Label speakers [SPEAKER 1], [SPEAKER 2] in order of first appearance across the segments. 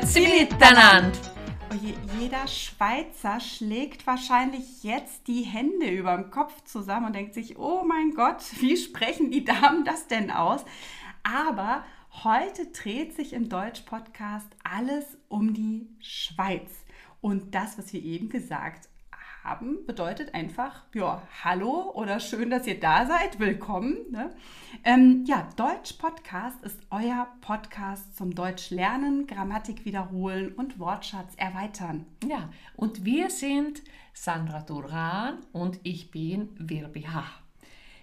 [SPEAKER 1] Grüezi miteinander!
[SPEAKER 2] Oh jeder Schweizer schlägt wahrscheinlich jetzt die Hände über dem Kopf zusammen und denkt sich, oh mein Gott, wie sprechen die Damen das denn aus? Aber heute dreht sich im Deutsch-Podcast alles um die Schweiz. Und das, was wir eben gesagt haben, bedeutet einfach, ja, hallo oder schön, dass ihr da seid, willkommen. Ne? Ähm, ja, Deutsch Podcast ist euer Podcast zum Deutsch lernen, Grammatik wiederholen und Wortschatz erweitern.
[SPEAKER 1] Ja, und wir sind Sandra Duran und ich bin Wirbi Hach.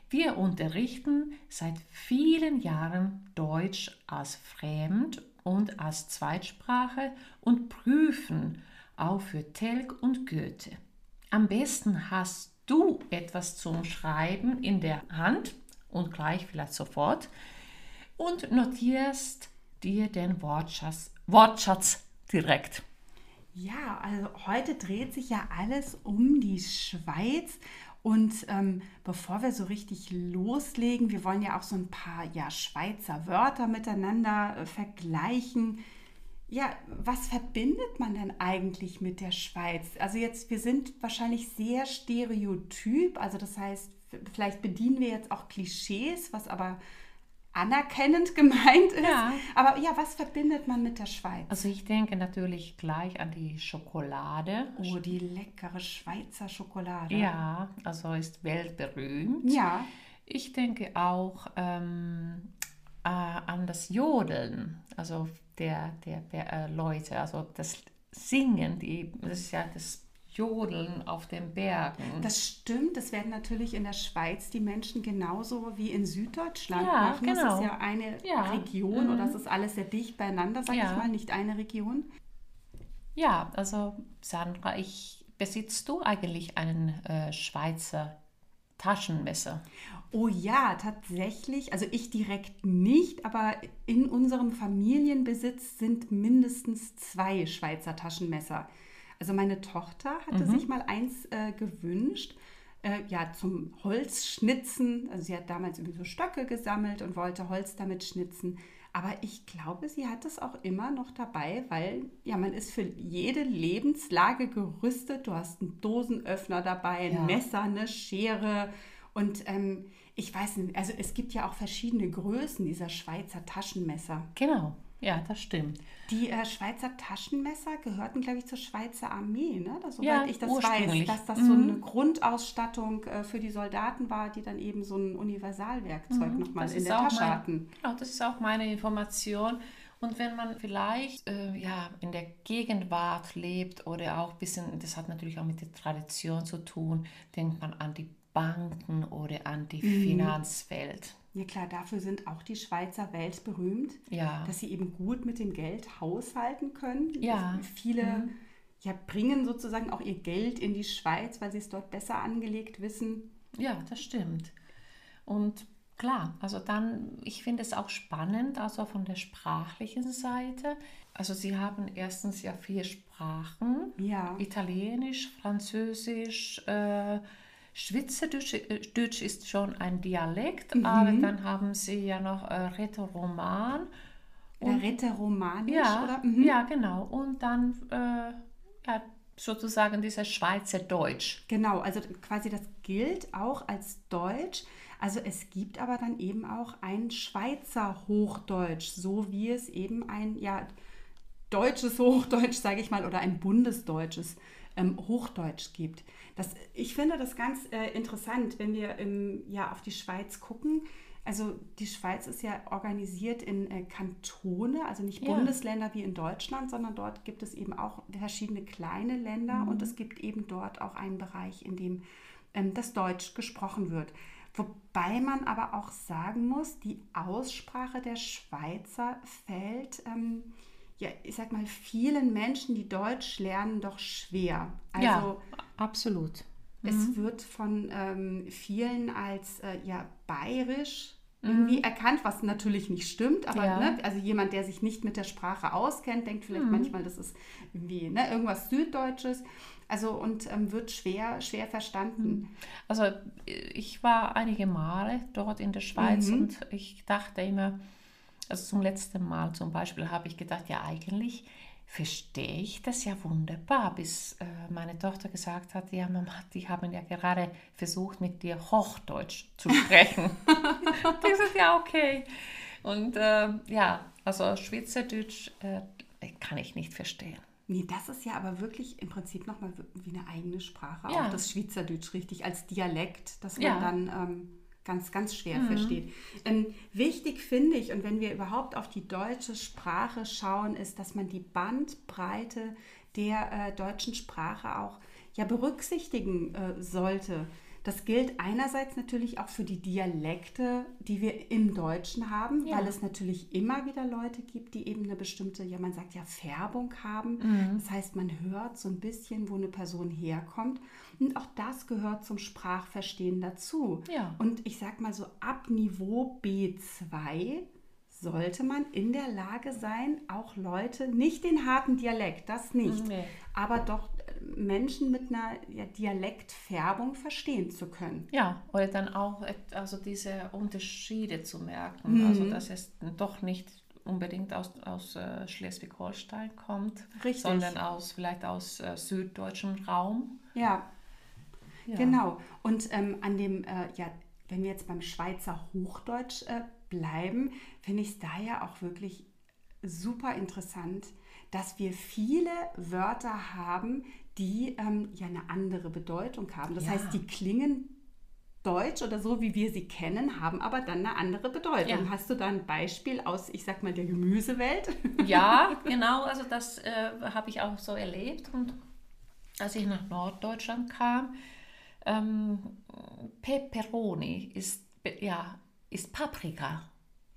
[SPEAKER 1] Wir unterrichten seit vielen Jahren Deutsch als Fremd- und als Zweitsprache und prüfen auch für Telg und Goethe. Am besten hast du etwas zum Schreiben in der Hand und gleich vielleicht sofort und notierst dir den Wortschatz, Wortschatz direkt.
[SPEAKER 2] Ja, also heute dreht sich ja alles um die Schweiz. Und ähm, bevor wir so richtig loslegen, wir wollen ja auch so ein paar ja, Schweizer Wörter miteinander äh, vergleichen. Ja, was verbindet man denn eigentlich mit der Schweiz? Also jetzt, wir sind wahrscheinlich sehr stereotyp, also das heißt, vielleicht bedienen wir jetzt auch Klischees, was aber anerkennend gemeint ist. Ja. Aber ja, was verbindet man mit der Schweiz?
[SPEAKER 1] Also ich denke natürlich gleich an die Schokolade.
[SPEAKER 2] Oh, die leckere Schweizer Schokolade.
[SPEAKER 1] Ja, also ist weltberühmt.
[SPEAKER 2] Ja.
[SPEAKER 1] Ich denke auch ähm, äh, an das Jodeln. Also der, der, der äh, Leute, also das Singen, die, das ist ja das Jodeln auf den Bergen.
[SPEAKER 2] Das stimmt, das werden natürlich in der Schweiz die Menschen genauso wie in Süddeutschland
[SPEAKER 1] ja,
[SPEAKER 2] machen.
[SPEAKER 1] Genau.
[SPEAKER 2] Das ist ja eine ja. Region mhm. oder es ist alles sehr dicht beieinander, sage ja. ich mal, nicht eine Region.
[SPEAKER 1] Ja, also Sandra, ich besitzt du eigentlich einen äh, Schweizer Taschenmesser?
[SPEAKER 2] Oh ja, tatsächlich. Also ich direkt nicht, aber in unserem Familienbesitz sind mindestens zwei Schweizer Taschenmesser. Also meine Tochter hatte mhm. sich mal eins äh, gewünscht, äh, ja, zum Holzschnitzen. Also sie hat damals irgendwie so Stöcke gesammelt und wollte Holz damit schnitzen. Aber ich glaube, sie hat es auch immer noch dabei, weil ja, man ist für jede Lebenslage gerüstet. Du hast einen Dosenöffner dabei, ein ja. Messer, eine Schere. Und ähm, ich weiß nicht, also es gibt ja auch verschiedene Größen dieser Schweizer Taschenmesser.
[SPEAKER 1] Genau. Ja, das stimmt.
[SPEAKER 2] Die äh, Schweizer Taschenmesser gehörten, glaube ich, zur Schweizer Armee, ne? Das,
[SPEAKER 1] soweit ja,
[SPEAKER 2] ich das weiß, dass das mhm. so eine Grundausstattung äh, für die Soldaten war, die dann eben so ein Universalwerkzeug mhm. nochmal in der Tasche
[SPEAKER 1] mein,
[SPEAKER 2] hatten.
[SPEAKER 1] Genau, das ist auch meine Information. Und wenn man vielleicht äh, ja, in der Gegenwart lebt oder auch ein bisschen, das hat natürlich auch mit der Tradition zu tun, denkt man an die Banken oder an die mhm. Finanzwelt.
[SPEAKER 2] Ja klar, dafür sind auch die Schweizer weltberühmt,
[SPEAKER 1] ja.
[SPEAKER 2] dass sie eben gut mit dem Geld haushalten können.
[SPEAKER 1] Ja.
[SPEAKER 2] Viele mhm. ja, bringen sozusagen auch ihr Geld in die Schweiz, weil sie es dort besser angelegt wissen.
[SPEAKER 1] Ja, das stimmt. Und klar, also dann, ich finde es auch spannend, also von der sprachlichen Seite. Also sie haben erstens ja vier Sprachen.
[SPEAKER 2] Ja.
[SPEAKER 1] Italienisch, Französisch, äh, Schweizerdeutsch äh, ist schon ein Dialekt, mhm. aber dann haben sie ja noch äh, Rätoroman.
[SPEAKER 2] Und, Rätoromanisch,
[SPEAKER 1] ja,
[SPEAKER 2] oder?
[SPEAKER 1] Mhm. Ja, genau. Und dann äh, ja, sozusagen dieses Schweizerdeutsch.
[SPEAKER 2] Genau, also quasi das gilt auch als Deutsch. Also es gibt aber dann eben auch ein Schweizer Hochdeutsch, so wie es eben ein ja, deutsches Hochdeutsch, sage ich mal, oder ein bundesdeutsches ähm, Hochdeutsch gibt. Das, ich finde das ganz äh, interessant, wenn wir ähm, ja auf die Schweiz gucken. Also die Schweiz ist ja organisiert in äh, Kantone, also nicht ja. Bundesländer wie in Deutschland, sondern dort gibt es eben auch verschiedene kleine Länder mhm. und es gibt eben dort auch einen Bereich, in dem ähm, das Deutsch gesprochen wird. Wobei man aber auch sagen muss, die Aussprache der Schweizer fällt ähm, ja, ich sag mal, vielen Menschen, die Deutsch lernen, doch schwer.
[SPEAKER 1] Also, ja, absolut.
[SPEAKER 2] Es mhm. wird von ähm, vielen als äh, ja, bayerisch irgendwie mhm. erkannt, was natürlich nicht stimmt, aber ja. ne, also jemand, der sich nicht mit der Sprache auskennt, denkt vielleicht mhm. manchmal, das ist irgendwie ne, irgendwas Süddeutsches. Also und ähm, wird schwer, schwer verstanden. Mhm.
[SPEAKER 1] Also ich war einige Male dort in der Schweiz mhm. und ich dachte immer, also zum letzten Mal zum Beispiel habe ich gedacht, ja eigentlich verstehe ich das ja wunderbar, bis äh, meine Tochter gesagt hat, ja Mama, die haben ja gerade versucht, mit dir Hochdeutsch zu sprechen. ich sagte, ja, okay. Und äh, ja, also Schweizerdeutsch äh, kann ich nicht verstehen.
[SPEAKER 2] Nee, das ist ja aber wirklich im Prinzip nochmal wie eine eigene Sprache,
[SPEAKER 1] Ja.
[SPEAKER 2] auch das Schweizerdeutsch richtig als Dialekt, dass man
[SPEAKER 1] Ja.
[SPEAKER 2] dann ähm, ganz, ganz schwer
[SPEAKER 1] Mhm.
[SPEAKER 2] versteht. Ähm, wichtig finde ich, und wenn wir überhaupt auf die deutsche Sprache schauen, ist, dass man die Bandbreite der äh, deutschen Sprache auch ja berücksichtigen äh, sollte. Das gilt einerseits natürlich auch für die Dialekte, die wir im Deutschen haben,
[SPEAKER 1] Ja.
[SPEAKER 2] weil es natürlich immer wieder Leute gibt, die eben eine bestimmte, ja man sagt ja Färbung haben.
[SPEAKER 1] Mhm.
[SPEAKER 2] Das heißt, man hört so ein bisschen, wo eine Person herkommt. Und auch das gehört zum Sprachverstehen dazu.
[SPEAKER 1] Ja.
[SPEAKER 2] Und ich sag mal so, ab Niveau B2 sollte man in der Lage sein, auch Leute, nicht den harten Dialekt, das nicht,
[SPEAKER 1] Nee.
[SPEAKER 2] aber doch Menschen mit einer ja, Dialektfärbung verstehen zu können.
[SPEAKER 1] Ja, oder dann auch also diese Unterschiede zu merken. Also dass es doch nicht unbedingt aus, aus äh, Schleswig-Holstein kommt,
[SPEAKER 2] Richtig.
[SPEAKER 1] sondern aus vielleicht aus äh, süddeutschem Raum.
[SPEAKER 2] Ja,
[SPEAKER 1] Ja.
[SPEAKER 2] Genau. Und ähm, an dem, äh, ja, wenn wir jetzt beim Schweizer Hochdeutsch äh, bleiben, finde ich es daher auch wirklich super interessant, dass wir viele Wörter haben, die ähm, ja eine andere Bedeutung haben. Das
[SPEAKER 1] Ja.
[SPEAKER 2] heißt, die klingen deutsch oder so, wie wir sie kennen, haben aber dann eine andere Bedeutung.
[SPEAKER 1] Ja.
[SPEAKER 2] Hast du da ein Beispiel aus, ich sag mal, der Gemüsewelt?
[SPEAKER 1] Ja, genau, also das äh, habe ich auch so erlebt. Und als ich nach Norddeutschland kam, ähm, Peperoni ist, ja, ist Paprika.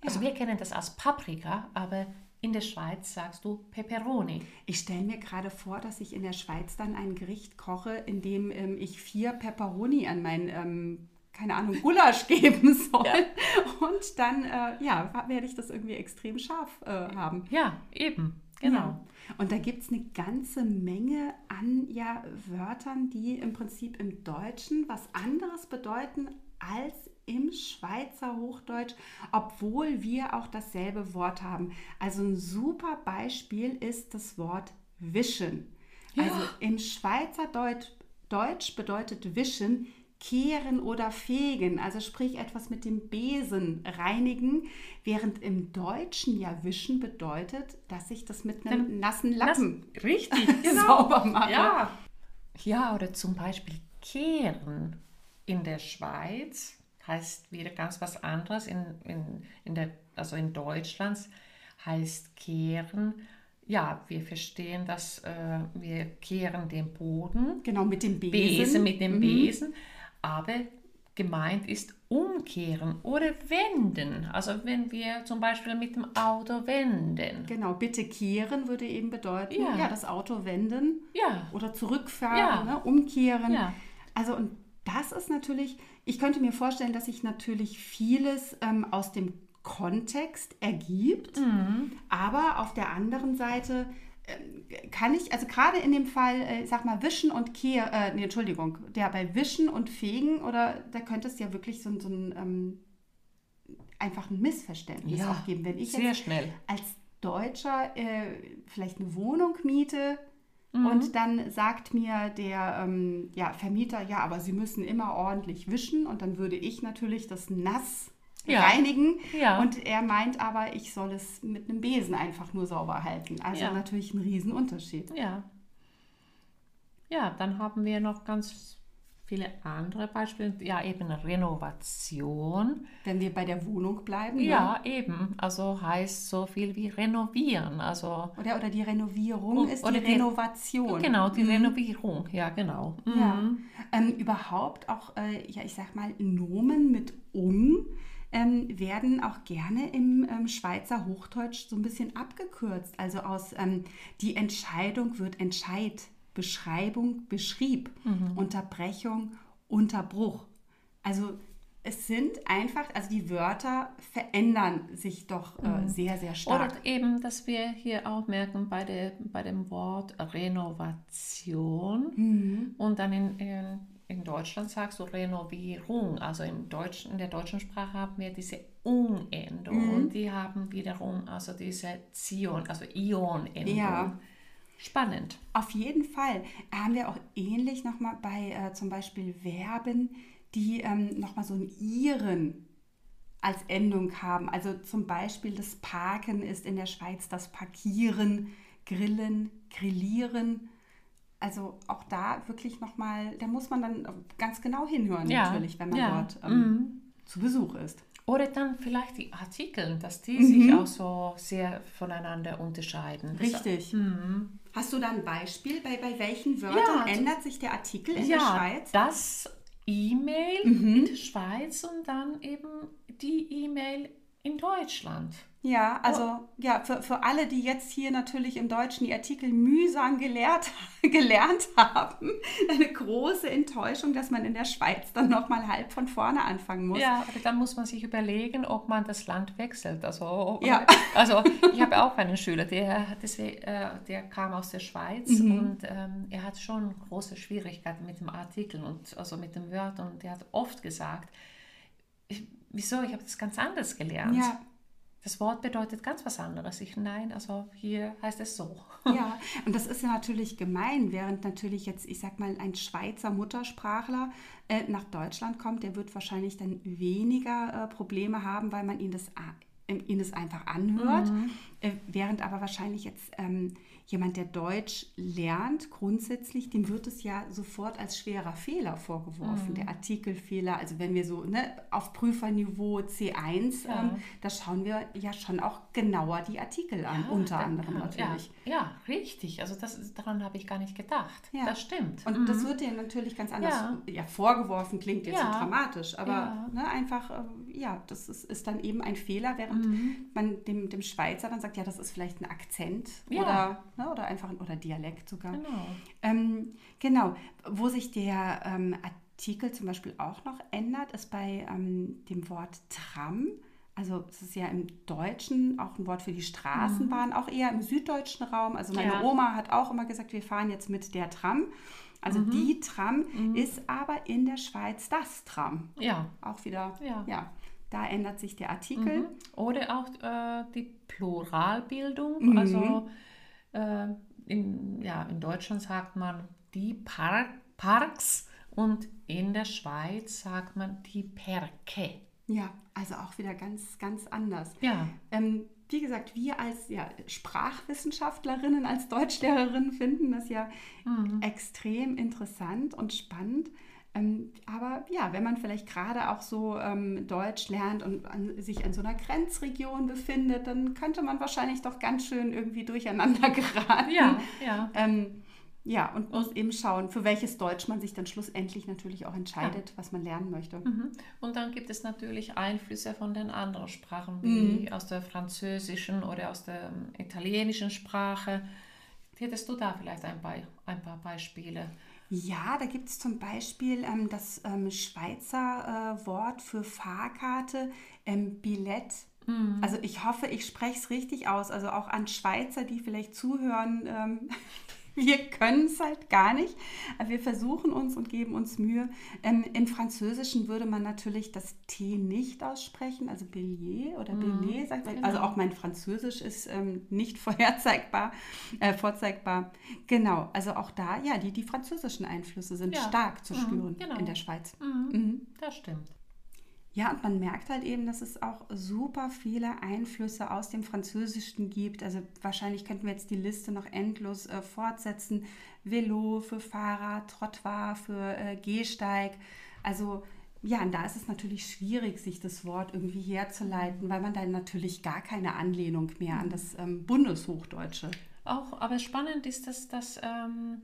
[SPEAKER 1] Also
[SPEAKER 2] Ja.
[SPEAKER 1] wir kennen das als Paprika, aber in der Schweiz sagst du Peperoni.
[SPEAKER 2] Ich stelle mir gerade vor, dass ich in der Schweiz dann ein Gericht koche, in dem ähm, ich vier Peperoni an mein, ähm, keine Ahnung, Gulasch geben soll. Und dann, äh, ja, werde ich das irgendwie extrem scharf äh, haben.
[SPEAKER 1] Ja, eben, genau.
[SPEAKER 2] Ja. Und da gibt es eine ganze Menge an ja, Wörtern, die im Prinzip im Deutschen was anderes bedeuten als im Schweizer Hochdeutsch, obwohl wir auch dasselbe Wort haben. Also ein super Beispiel ist das Wort wischen. Also im Schweizer Deut Deutsch bedeutet wischen kehren oder fegen, also sprich etwas mit dem Besen reinigen, während im Deutschen ja wischen bedeutet, dass ich das mit einem nassen Lappen
[SPEAKER 1] Das, richtig,
[SPEAKER 2] sauber mache.
[SPEAKER 1] Ja. ja, oder zum Beispiel kehren in der Schweiz heißt wieder ganz was anderes. In, in, in der, also in Deutschland heißt kehren, ja, wir verstehen, dass äh, wir kehren den Boden,
[SPEAKER 2] Genau, mit dem Besen.
[SPEAKER 1] Besen mit dem
[SPEAKER 2] Mhm.
[SPEAKER 1] Besen, aber gemeint ist umkehren oder wenden. Also wenn wir zum Beispiel mit dem Auto wenden.
[SPEAKER 2] Genau, bitte kehren würde eben bedeuten, ja,
[SPEAKER 1] Ja.
[SPEAKER 2] das Auto wenden
[SPEAKER 1] Ja,
[SPEAKER 2] oder zurückfahren,
[SPEAKER 1] Ja.
[SPEAKER 2] ne, umkehren.
[SPEAKER 1] Ja.
[SPEAKER 2] Also und das ist natürlich, ich könnte mir vorstellen, dass sich natürlich vieles ähm, aus dem Kontext ergibt,
[SPEAKER 1] Mhm.
[SPEAKER 2] aber auf der anderen Seite ähm, kann ich, also gerade in dem Fall, äh, sag mal, Wischen und Kehr, äh, nee, Entschuldigung, der bei Wischen und Fegen oder da könnte es ja wirklich so, ein- so ein ähm, einfach ein Missverständnis
[SPEAKER 1] Ja,
[SPEAKER 2] auch geben. Wenn ich
[SPEAKER 1] sehr
[SPEAKER 2] jetzt
[SPEAKER 1] schnell.
[SPEAKER 2] als Deutscher äh, vielleicht eine Wohnung miete
[SPEAKER 1] Mhm.
[SPEAKER 2] und dann sagt mir der ähm, ja, Vermieter, ja, aber Sie müssen immer ordentlich wischen und dann würde ich natürlich das nass
[SPEAKER 1] Ja.
[SPEAKER 2] reinigen
[SPEAKER 1] Ja.
[SPEAKER 2] und er meint aber, ich soll es mit einem Besen einfach nur sauber halten. Also
[SPEAKER 1] Ja.
[SPEAKER 2] natürlich ein Riesenunterschied.
[SPEAKER 1] Ja. Ja, dann haben wir noch ganz viele andere Beispiele. Ja, eben Renovation.
[SPEAKER 2] Wenn wir bei der Wohnung bleiben, ne?
[SPEAKER 1] Ja, eben. Also heißt so viel wie renovieren. Also
[SPEAKER 2] oder, oder die Renovierung
[SPEAKER 1] O-
[SPEAKER 2] ist
[SPEAKER 1] oder
[SPEAKER 2] die
[SPEAKER 1] die-
[SPEAKER 2] Renovation.
[SPEAKER 1] genau, die Renovierung. Ja, genau.
[SPEAKER 2] Ja.
[SPEAKER 1] Mhm.
[SPEAKER 2] Ähm, überhaupt auch, äh, ja, ich sag mal, Nomen mit um ähm, werden auch gerne im ähm, Schweizer Hochdeutsch so ein bisschen abgekürzt. Also aus ähm, die Entscheidung wird Entscheid, Beschreibung, Beschrieb, Unterbrechung, Unterbruch. Also es sind einfach, also die Wörter verändern sich doch äh, sehr, sehr stark.
[SPEAKER 1] Oder eben, dass wir hier auch merken bei, der, bei dem Wort Renovation
[SPEAKER 2] Mhm.
[SPEAKER 1] und dann in, in, in Deutschland sagst du Renovierung. Also im Deutschen, in der deutschen Sprache haben wir diese Un-Endung
[SPEAKER 2] Mhm.
[SPEAKER 1] und die haben wiederum also diese Zion, also Ion-Endung.
[SPEAKER 2] Ja.
[SPEAKER 1] Spannend.
[SPEAKER 2] Auf jeden Fall. Haben wir auch ähnlich nochmal bei äh, zum Beispiel Verben, die ähm, nochmal so ein ihren als Endung haben. Also zum Beispiel das Parken ist in der Schweiz das Parkieren, Grillen, Grillieren. Also auch da wirklich nochmal, da muss man dann ganz genau hinhören
[SPEAKER 1] Ja,
[SPEAKER 2] natürlich, wenn man
[SPEAKER 1] ja,
[SPEAKER 2] dort ähm, zu Besuch ist.
[SPEAKER 1] Oder dann vielleicht die Artikel, dass die
[SPEAKER 2] Mhm.
[SPEAKER 1] sich auch so sehr voneinander unterscheiden. Das-
[SPEAKER 2] Richtig.
[SPEAKER 1] Mhm.
[SPEAKER 2] Hast du da ein Beispiel, bei, bei welchen Wörtern
[SPEAKER 1] Ja,
[SPEAKER 2] ändert sich der Artikel in
[SPEAKER 1] ja,
[SPEAKER 2] der Schweiz?
[SPEAKER 1] das E-Mail
[SPEAKER 2] Mhm.
[SPEAKER 1] in der Schweiz und dann eben die E-Mail in Deutschland.
[SPEAKER 2] Ja, also ja, für, für alle, die jetzt hier natürlich im Deutschen die Artikel mühsam gelehrt, gelernt haben, eine große Enttäuschung, dass man in der Schweiz dann nochmal halb von vorne anfangen muss.
[SPEAKER 1] Ja, aber dann muss man sich überlegen, ob man das Land wechselt. Also,
[SPEAKER 2] Ja.
[SPEAKER 1] also ich habe auch einen Schüler, der, deswegen, äh, der kam aus der Schweiz
[SPEAKER 2] Mhm.
[SPEAKER 1] und ähm, er hat schon große Schwierigkeiten mit dem Artikel und also mit dem Wörtern und er hat oft gesagt, ich, wieso, ich habe das ganz anders gelernt.
[SPEAKER 2] Ja.
[SPEAKER 1] Das Wort bedeutet ganz was anderes. Ich, nein, also hier heißt es so.
[SPEAKER 2] Ja, und das ist ja natürlich gemein, während natürlich jetzt, ich sag mal, ein Schweizer Muttersprachler äh, nach Deutschland kommt, der wird wahrscheinlich dann weniger äh, Probleme haben, weil man ihn das, äh, ihn das einfach anhört. Äh, während aber wahrscheinlich jetzt ähm, jemand, der Deutsch lernt, grundsätzlich, dem wird es ja sofort als schwerer Fehler vorgeworfen, der Artikelfehler. Also wenn wir so ne, auf Prüferniveau C1,
[SPEAKER 1] Ja.
[SPEAKER 2] ähm, da schauen wir ja schon auch genauer die Artikel an, unter
[SPEAKER 1] da-
[SPEAKER 2] anderem
[SPEAKER 1] ja,
[SPEAKER 2] natürlich.
[SPEAKER 1] Ja, ja, richtig. Also das, daran habe ich gar nicht gedacht.
[SPEAKER 2] Ja.
[SPEAKER 1] Das stimmt.
[SPEAKER 2] Und das wird dir natürlich ganz anders
[SPEAKER 1] Ja.
[SPEAKER 2] ja. vorgeworfen, klingt jetzt
[SPEAKER 1] Ja.
[SPEAKER 2] so dramatisch, aber
[SPEAKER 1] Ja.
[SPEAKER 2] ne, einfach, äh, ja, das ist, ist dann eben ein Fehler, während
[SPEAKER 1] Mhm.
[SPEAKER 2] man dem, dem Schweizer dann sagt, ja, das ist vielleicht ein Akzent
[SPEAKER 1] Ja.
[SPEAKER 2] oder, ne, oder einfach ein oder Dialekt sogar.
[SPEAKER 1] Genau.
[SPEAKER 2] Ähm, genau, wo sich der ähm, Artikel zum Beispiel auch noch ändert, ist bei ähm, dem Wort Tram. Also es ist ja im Deutschen auch ein Wort für die Straßenbahn, auch eher im süddeutschen Raum. Also meine
[SPEAKER 1] Ja.
[SPEAKER 2] Oma hat auch immer gesagt, wir fahren jetzt mit der Tram. Also die Tram ist aber in der Schweiz das Tram.
[SPEAKER 1] Ja.
[SPEAKER 2] Auch wieder,
[SPEAKER 1] Ja.
[SPEAKER 2] ja, da ändert sich der Artikel.
[SPEAKER 1] Mhm. Oder auch äh, die Pluralbildung.
[SPEAKER 2] Mhm.
[SPEAKER 1] Also äh, in, ja, in Deutschland sagt man die Par Parks und in der Schweiz sagt man die Perke.
[SPEAKER 2] Ja, also auch wieder ganz, ganz anders.
[SPEAKER 1] Ja,
[SPEAKER 2] Ähm, wie gesagt, wir als ja, Sprachwissenschaftlerinnen, als Deutschlehrerinnen finden das ja extrem interessant und spannend. Ähm, aber ja, wenn man vielleicht gerade auch so ähm, Deutsch lernt und an, sich in so einer Grenzregion befindet, dann könnte man wahrscheinlich doch ganz schön irgendwie durcheinander geraten.
[SPEAKER 1] ja, ja.
[SPEAKER 2] Ähm, ja, und muss eben schauen, für welches Deutsch man sich dann schlussendlich natürlich auch entscheidet, was man lernen möchte.
[SPEAKER 1] Mhm. Und dann gibt es natürlich Einflüsse von den anderen Sprachen,
[SPEAKER 2] Mhm.
[SPEAKER 1] wie aus der französischen oder aus der ähm, italienischen Sprache. Hättest du da vielleicht ein, Be ein paar Beispiele?
[SPEAKER 2] Ja, da gibt es zum Beispiel ähm, das ähm, Schweizer äh, Wort für Fahrkarte, ähm, Billett. Also ich hoffe, ich spreche es richtig aus. Also auch an Schweizer, die vielleicht zuhören, ähm, wir können es halt gar nicht. Aber wir versuchen uns und geben uns Mühe. Ähm, Im Französischen würde man natürlich das T nicht aussprechen, also Billet oder Billet, sagt man. Also auch mein Französisch ist ähm, nicht vorherzeigbar, äh, vorzeigbar. Genau, also auch da, ja, die, die französischen Einflüsse sind
[SPEAKER 1] Ja.
[SPEAKER 2] stark zu
[SPEAKER 1] Mhm,
[SPEAKER 2] spüren
[SPEAKER 1] genau.
[SPEAKER 2] in der Schweiz.
[SPEAKER 1] Mhm.
[SPEAKER 2] Mhm.
[SPEAKER 1] Das stimmt.
[SPEAKER 2] Ja, und man merkt halt eben, dass es auch super viele Einflüsse aus dem Französischen gibt. Also wahrscheinlich könnten wir jetzt die Liste noch endlos äh, fortsetzen. Velo für Fahrrad, Trottoir für äh, Gehsteig. Also ja, und da ist es natürlich schwierig, sich das Wort irgendwie herzuleiten, weil man dann natürlich gar keine Anlehnung mehr an das ähm, Bundeshochdeutsche.
[SPEAKER 1] Auch, aber spannend ist, dass, dass ähm,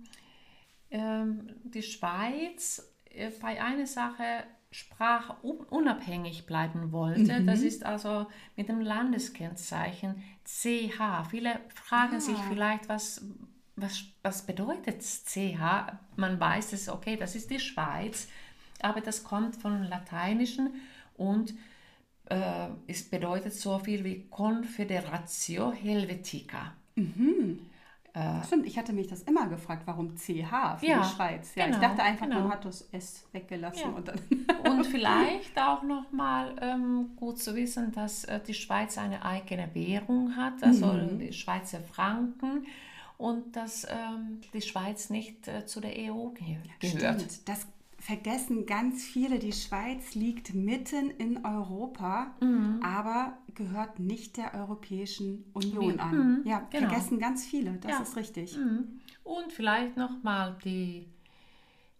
[SPEAKER 1] ähm, die Schweiz äh, bei einer Sache sprachunabhängig bleiben wollte. Das ist also mit dem Landeskennzeichen CH. Viele fragen sich
[SPEAKER 2] Ah.
[SPEAKER 1] vielleicht, was, was, was bedeutet CH? Man weiß es, okay, das ist die Schweiz, aber das kommt vom Lateinischen und äh, es bedeutet so viel wie Confederatio Helvetica.
[SPEAKER 2] Stimmt, ich hatte mich das immer gefragt, warum CH für
[SPEAKER 1] Ja,
[SPEAKER 2] die Schweiz. Ja,
[SPEAKER 1] genau,
[SPEAKER 2] ich dachte einfach,
[SPEAKER 1] genau.
[SPEAKER 2] man hat das S weggelassen
[SPEAKER 1] Ja.
[SPEAKER 2] und dann.
[SPEAKER 1] Und vielleicht auch nochmal ähm, gut zu wissen, dass äh, die Schweiz eine eigene Währung hat, also die Schweizer Franken. und dass ähm, die Schweiz nicht äh, zu der EU ge gehört.
[SPEAKER 2] Stimmt, das vergessen ganz viele. Die Schweiz liegt mitten in Europa,
[SPEAKER 1] Mhm.
[SPEAKER 2] aber gehört nicht der Europäischen Union
[SPEAKER 1] Union.
[SPEAKER 2] an.
[SPEAKER 1] Mhm,
[SPEAKER 2] Ja,
[SPEAKER 1] genau.
[SPEAKER 2] vergessen ganz viele. Das
[SPEAKER 1] Ja.
[SPEAKER 2] ist richtig.
[SPEAKER 1] Mhm. Und vielleicht nochmal, die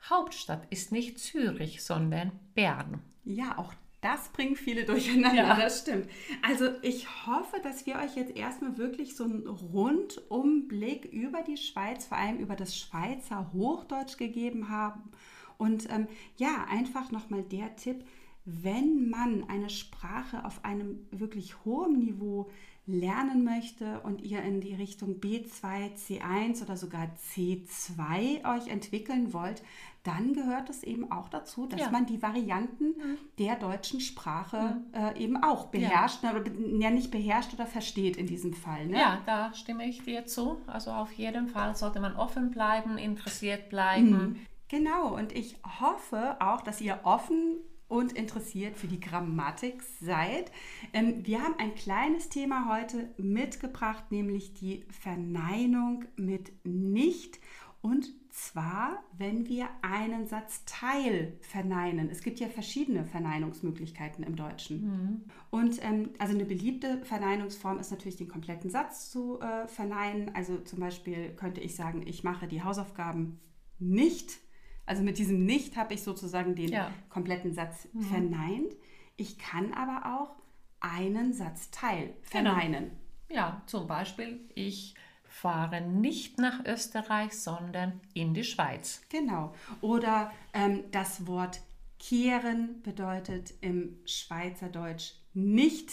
[SPEAKER 1] Hauptstadt ist nicht Zürich, sondern Bern.
[SPEAKER 2] Ja, auch das bringt viele durcheinander,
[SPEAKER 1] Ja.
[SPEAKER 2] das stimmt. Also ich hoffe, dass wir euch jetzt erstmal wirklich so einen Rundumblick über die Schweiz, vor allem über das Schweizer Hochdeutsch gegeben haben. Und ähm, ja, einfach nochmal der Tipp, wenn man eine Sprache auf einem wirklich hohen Niveau lernen möchte und ihr in die Richtung B2, C1 oder sogar C2 euch entwickeln wollt, dann gehört es eben auch dazu, dass
[SPEAKER 1] Ja.
[SPEAKER 2] man die Varianten der deutschen Sprache äh, eben auch beherrscht, oder be- ja nicht beherrscht oder versteht in diesem Fall. Ne?
[SPEAKER 1] Ja, da stimme ich dir zu. Also auf jeden Fall sollte man offen bleiben, interessiert bleiben.
[SPEAKER 2] Genau, und ich hoffe auch, dass ihr offen und interessiert für die Grammatik seid. Ähm, wir haben ein kleines Thema heute mitgebracht, nämlich die Verneinung mit nicht. Und zwar, wenn wir einen Satzteil verneinen. Es gibt ja verschiedene Verneinungsmöglichkeiten im Deutschen. Und ähm, also eine beliebte Verneinungsform ist natürlich den kompletten Satz zu äh, verneinen. Also zum Beispiel könnte ich sagen, ich mache die Hausaufgaben nicht. Also mit diesem nicht habe ich sozusagen den
[SPEAKER 1] Ja.
[SPEAKER 2] kompletten Satz verneint. Ich kann aber auch einen Satzteil
[SPEAKER 1] Genau.
[SPEAKER 2] verneinen.
[SPEAKER 1] Ja, zum Beispiel, ich fahre nicht nach Österreich, sondern in die Schweiz.
[SPEAKER 2] Genau. Oder ähm, das Wort kehren bedeutet im Schweizerdeutsch nicht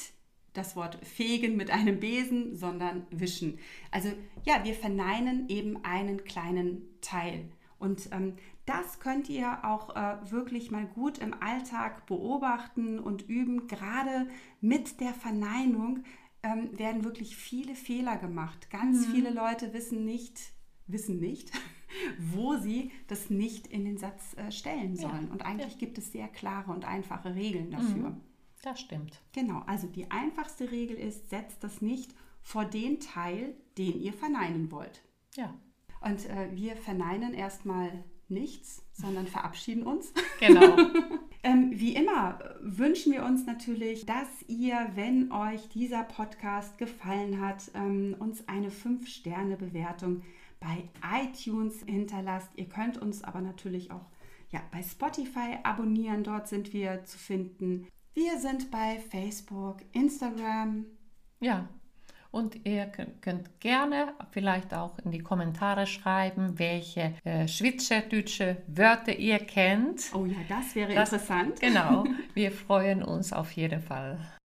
[SPEAKER 2] das Wort fegen mit einem Besen, sondern wischen. Also ja, wir verneinen eben einen kleinen Teil. Und ähm, das könnt ihr auch äh, wirklich mal gut im Alltag beobachten und üben. Gerade mit der Verneinung ähm, werden wirklich viele Fehler gemacht. Ganz viele Leute wissen nicht, wissen nicht, wo sie das nicht in den Satz äh, stellen
[SPEAKER 1] Ja,
[SPEAKER 2] sollen. Und eigentlich gibt es sehr klare und einfache Regeln dafür.
[SPEAKER 1] Das stimmt.
[SPEAKER 2] Genau, also die einfachste Regel ist, setzt das nicht vor den Teil, den ihr verneinen wollt.
[SPEAKER 1] Ja,
[SPEAKER 2] Und äh, wir verneinen erstmal nichts, sondern verabschieden uns.
[SPEAKER 1] genau.
[SPEAKER 2] Ähm, wie immer äh, wünschen wir uns natürlich, dass ihr, wenn euch dieser Podcast gefallen hat, ähm, uns eine 5-Sterne-Bewertung bei iTunes hinterlasst. Ihr könnt uns aber natürlich auch ja, bei Spotify abonnieren. Dort sind wir zu finden. Wir sind bei Facebook, Instagram.
[SPEAKER 1] Ja, und ihr könnt, gerne vielleicht auch in die Kommentare schreiben, welche äh, schweizerdeutsche Wörter ihr kennt.
[SPEAKER 2] Oh ja, das wäre
[SPEAKER 1] Das-
[SPEAKER 2] interessant.
[SPEAKER 1] Genau, wir freuen uns auf jeden Fall.